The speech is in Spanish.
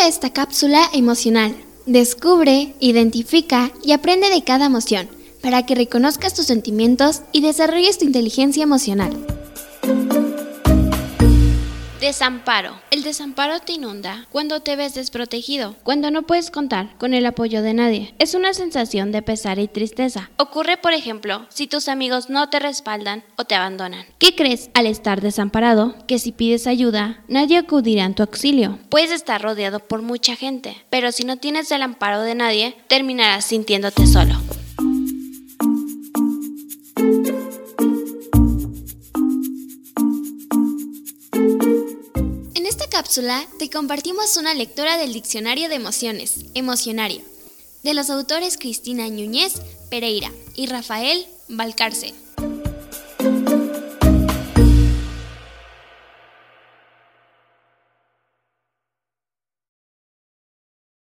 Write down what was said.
a esta cápsula emocional. Descubre, identifica y aprende de cada emoción para que reconozcas tus sentimientos y desarrolles tu inteligencia emocional. Desamparo. El desamparo te inunda cuando te ves desprotegido, cuando no puedes contar con el apoyo de nadie. Es una sensación de pesar y tristeza. Ocurre, por ejemplo, si tus amigos no te respaldan o te abandonan. ¿Qué crees al estar desamparado? Que si pides ayuda, nadie acudirá en tu auxilio. Puedes estar rodeado por mucha gente, pero si no tienes el amparo de nadie, terminarás sintiéndote solo. Cápsula te compartimos una lectura del Diccionario de Emociones, Emocionario, de los autores Cristina Núñez Pereira y Rafael Valcárcel.